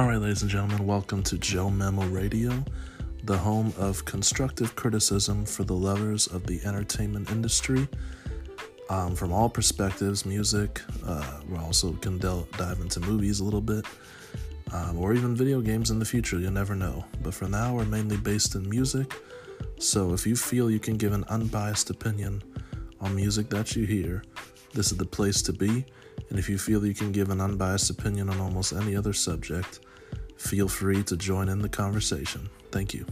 All right, ladies and gentlemen, welcome to Joe Memo Radio, the home of constructive criticism for the lovers of the entertainment industry. Um, from all perspectives music, uh, we also can del- dive into movies a little bit, um, or even video games in the future, you never know. But for now, we're mainly based in music. So if you feel you can give an unbiased opinion on music that you hear, this is the place to be. And if you feel you can give an unbiased opinion on almost any other subject, feel free to join in the conversation. Thank you.